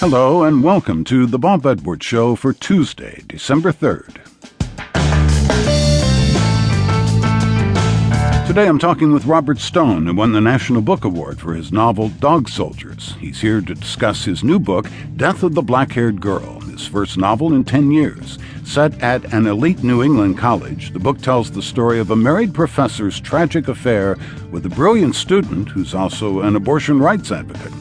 Hello, and welcome to The Bob Edwards Show for Tuesday, December 3rd. Today I'm talking with Robert Stone, who won the National Book Award for his novel Dog Soldiers. He's here to discuss his new book, Death of the Black Haired Girl, his first novel in 10 years. Set at an elite New England college, the book tells the story of a married professor's tragic affair with a brilliant student who's also an abortion rights advocate.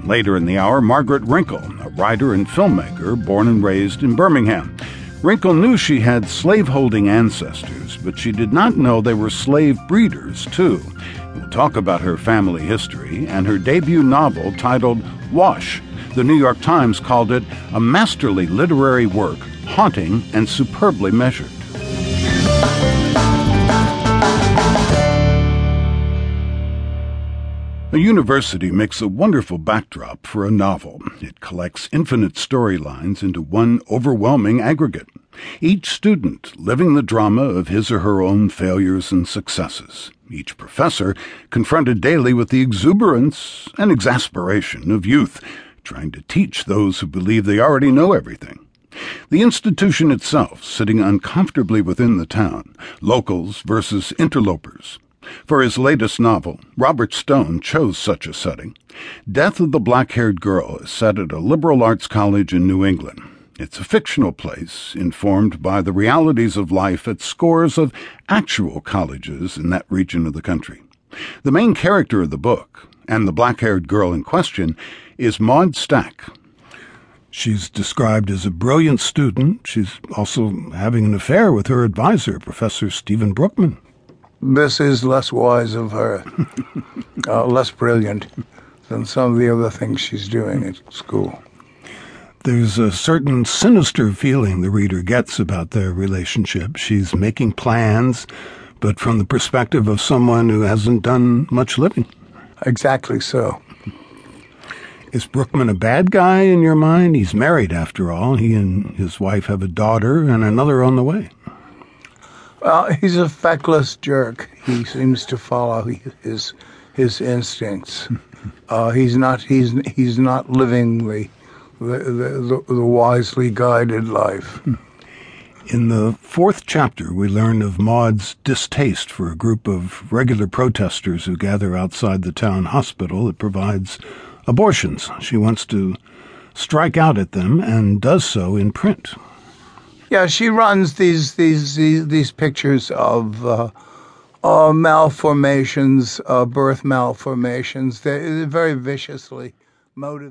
And later in the hour, Margaret Wrinkle, a writer and filmmaker born and raised in Birmingham. Wrinkle knew she had slaveholding ancestors, but she did not know they were slave breeders, too. We'll talk about her family history and her debut novel titled Wash. The New York Times called it a masterly literary work, haunting and superbly measured. A university makes a wonderful backdrop for a novel. It collects infinite storylines into one overwhelming aggregate, each student living the drama of his or her own failures and successes, each professor confronted daily with the exuberance and exasperation of youth, trying to teach those who believe they already know everything. The institution itself sitting uncomfortably within the town, locals versus interlopers, for his latest novel, Robert Stone chose such a setting. Death of the Black Haired Girl is set at a liberal arts college in New England. It's a fictional place informed by the realities of life at scores of actual colleges in that region of the country. The main character of the book, and the black haired girl in question, is Maud Stack. She's described as a brilliant student. She's also having an affair with her advisor, Professor Stephen Brookman this is less wise of her, uh, less brilliant than some of the other things she's doing at school. There's a certain sinister feeling the reader gets about their relationship. She's making plans, but from the perspective of someone who hasn't done much living. Exactly so. Is Brookman a bad guy in your mind? He's married, after all. He and his wife have a daughter and another on the way. Well, he's a feckless jerk. He seems to follow his his instincts. Uh, he's not he's he's not living the the, the the wisely guided life. In the fourth chapter, we learn of Maud's distaste for a group of regular protesters who gather outside the town hospital that provides abortions. She wants to strike out at them and does so in print. Yeah, she runs these these these, these pictures of uh, uh, malformations, uh, birth malformations. They're very viciously motivated.